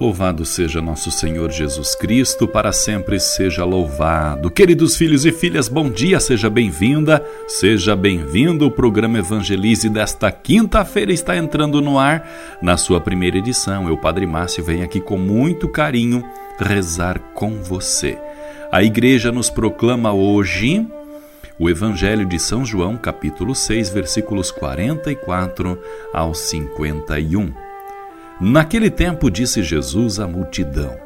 Louvado seja nosso Senhor Jesus Cristo, para sempre seja louvado. Queridos filhos e filhas, bom dia, seja bem-vinda, seja bem-vindo. O programa Evangelize desta quinta-feira está entrando no ar na sua primeira edição. Eu, Padre Márcio, venho aqui com muito carinho rezar com você. A igreja nos proclama hoje o Evangelho de São João, capítulo 6, versículos 44 ao 51. Naquele tempo disse Jesus à multidão: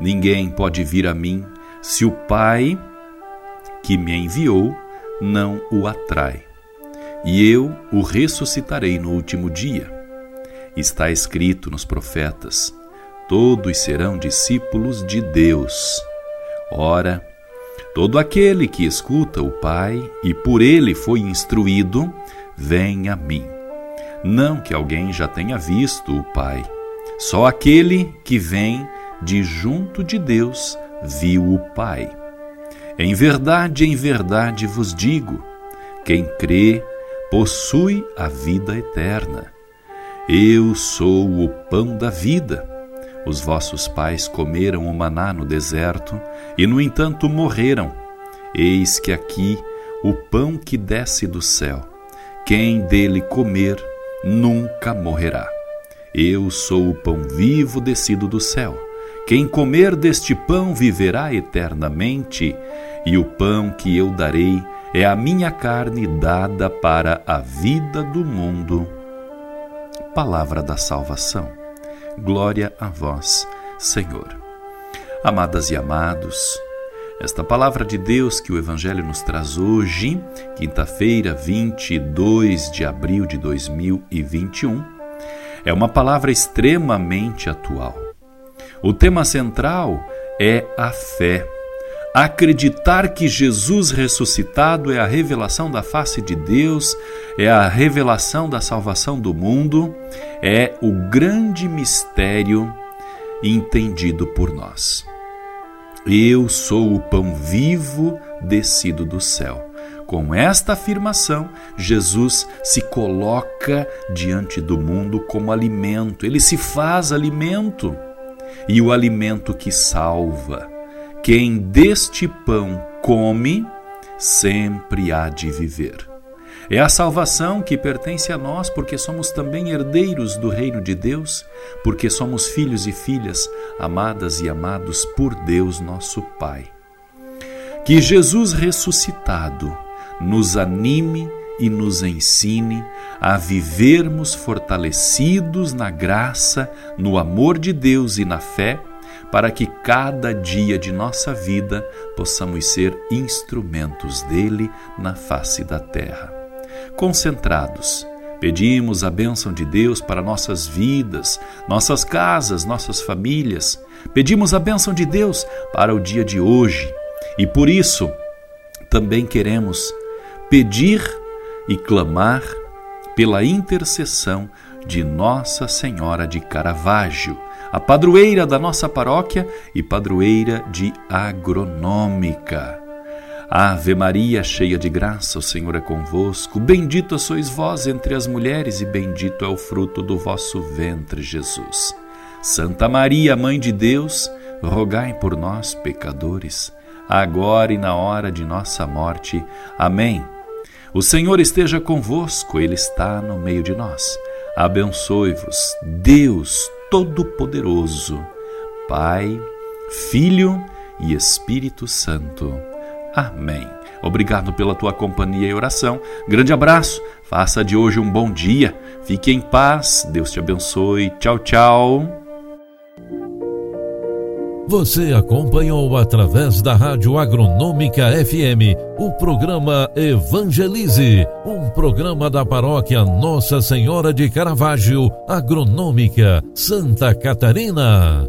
Ninguém pode vir a mim se o Pai que me enviou não o atrai. E eu o ressuscitarei no último dia. Está escrito nos profetas: Todos serão discípulos de Deus. Ora, todo aquele que escuta o Pai e por ele foi instruído, vem a mim. Não que alguém já tenha visto o Pai. Só aquele que vem de junto de Deus viu o Pai. Em verdade, em verdade vos digo: quem crê possui a vida eterna. Eu sou o pão da vida. Os vossos pais comeram o maná no deserto e, no entanto, morreram. Eis que aqui o pão que desce do céu. Quem dele comer nunca morrerá. Eu sou o pão vivo descido do céu. Quem comer deste pão viverá eternamente, e o pão que eu darei é a minha carne dada para a vida do mundo. Palavra da salvação. Glória a vós, Senhor. Amadas e amados, esta palavra de Deus que o Evangelho nos traz hoje, quinta-feira, 22 de abril de 2021, é uma palavra extremamente atual. O tema central é a fé. Acreditar que Jesus ressuscitado é a revelação da face de Deus, é a revelação da salvação do mundo, é o grande mistério entendido por nós. Eu sou o pão vivo descido do céu. Com esta afirmação, Jesus se coloca diante do mundo como alimento, ele se faz alimento e o alimento que salva. Quem deste pão come, sempre há de viver. É a salvação que pertence a nós, porque somos também herdeiros do reino de Deus, porque somos filhos e filhas amadas e amados por Deus, nosso Pai. Que Jesus ressuscitado nos anime e nos ensine a vivermos fortalecidos na graça, no amor de Deus e na fé, para que cada dia de nossa vida possamos ser instrumentos dele na face da terra concentrados. Pedimos a bênção de Deus para nossas vidas, nossas casas, nossas famílias. Pedimos a bênção de Deus para o dia de hoje. E por isso, também queremos pedir e clamar pela intercessão de Nossa Senhora de Caravaggio, a padroeira da nossa paróquia e padroeira de Agronômica. Ave Maria, cheia de graça, o Senhor é convosco. Bendita sois vós entre as mulheres, e bendito é o fruto do vosso ventre, Jesus. Santa Maria, Mãe de Deus, rogai por nós, pecadores, agora e na hora de nossa morte. Amém. O Senhor esteja convosco, Ele está no meio de nós. Abençoe-vos, Deus Todo-Poderoso, Pai, Filho e Espírito Santo. Amém. Obrigado pela tua companhia e oração. Grande abraço. Faça de hoje um bom dia. Fique em paz. Deus te abençoe. Tchau, tchau. Você acompanhou através da Rádio Agronômica FM o programa Evangelize, um programa da paróquia Nossa Senhora de Caravaggio, Agronômica, Santa Catarina.